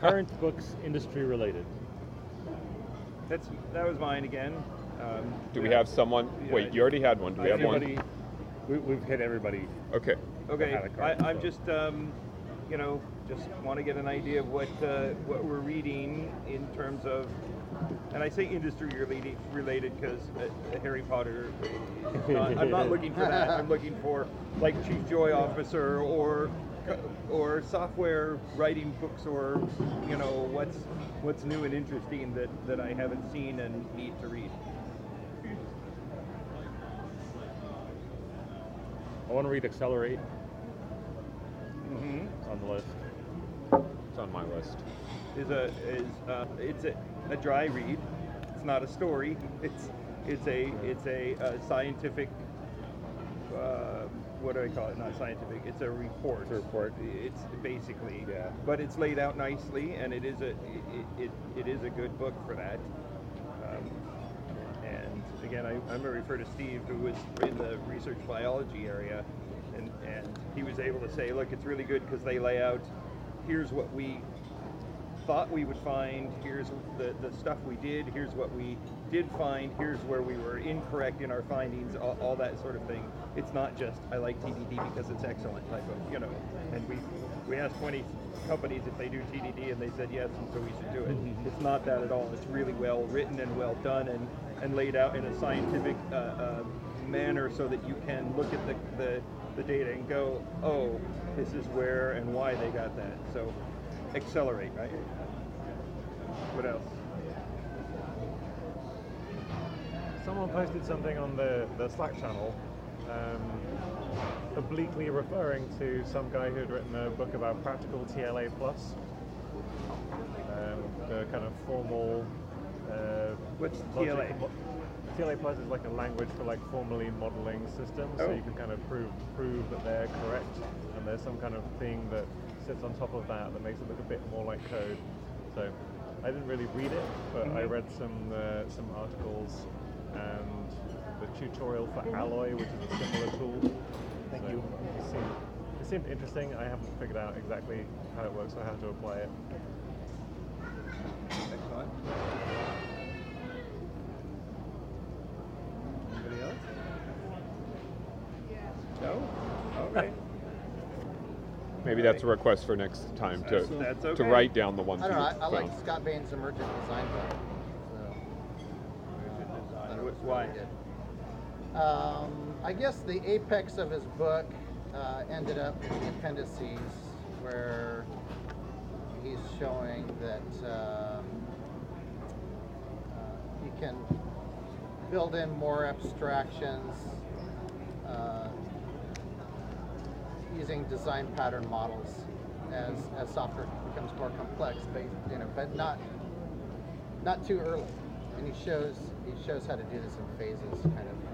Current books industry related. That's that was mine again. Um, Do we have someone? Yeah, Wait, you already had one. Do we have one? we, we've hit everybody. Okay. Okay, card, I, I'm so. just, um, you know, just want to get an idea of what uh, what we're reading in terms of, and I say industry related related because uh, Harry Potter. Not, I'm not looking for that. I'm looking for like Chief Joy Officer or or software writing books or you know what's what's new and interesting that that I haven't seen and need to read. I want to read Accelerate Mm-hmm. It's on the list. It's on my list. is a is uh, it's a, a dry read. It's not a story. It's it's a it's a, uh scientific. Uh, what do I call it? Not scientific. It's a report. It's a report. It's basically. Yeah. But it's laid out nicely, and it is a it, it, it is a good book for that. Um, and again, I, I'm going to refer to Steve, who was in the research biology area, and, and he was able to say, look, it's really good because they lay out, here's what we thought we would find, here's the, the stuff we did, here's what we did find, here's where we were incorrect in our findings, all, all that sort of thing. It's not just, I like TDD because it's excellent type of, you know, and we, we asked 20 companies if they do TDD and they said yes, and so we should do it. It's not that at all. It's really well written and well done and, and laid out in a scientific uh, uh, manner so that you can look at the, the, the data and go, oh, this is where and why they got that. So accelerate, right? What else? Someone posted something on the, the Slack channel, um, obliquely referring to some guy who had written a book about practical TLA plus, um, the kind of formal. Uh, What's TLA? TLA plus is like a language for like formally modeling systems, so Oh. you can kind of prove prove that they're correct, and there's some kind of thing that sits on top of that that makes it look a bit more like code. So I didn't really read it, but I Mhm. read some uh, some articles and the tutorial for Alloy, which is a similar tool. Thank So you. It seemed, it seemed interesting. I haven't figured out exactly how it works or how to apply it. Excellent. Anybody else? No? Okay. Maybe that's a request for next time to That's- that's to write down the ones I don't know. I, I like found. Scott Bain's Emergent Design Book. So, thought it was Why? really. Um, I guess the apex of his book uh, ended up in the appendices, where he's showing that um, uh, you can build in more abstractions using design pattern models as, as software becomes more complex, but you know, but not not too early. And he shows he shows how to do this in phases, kind of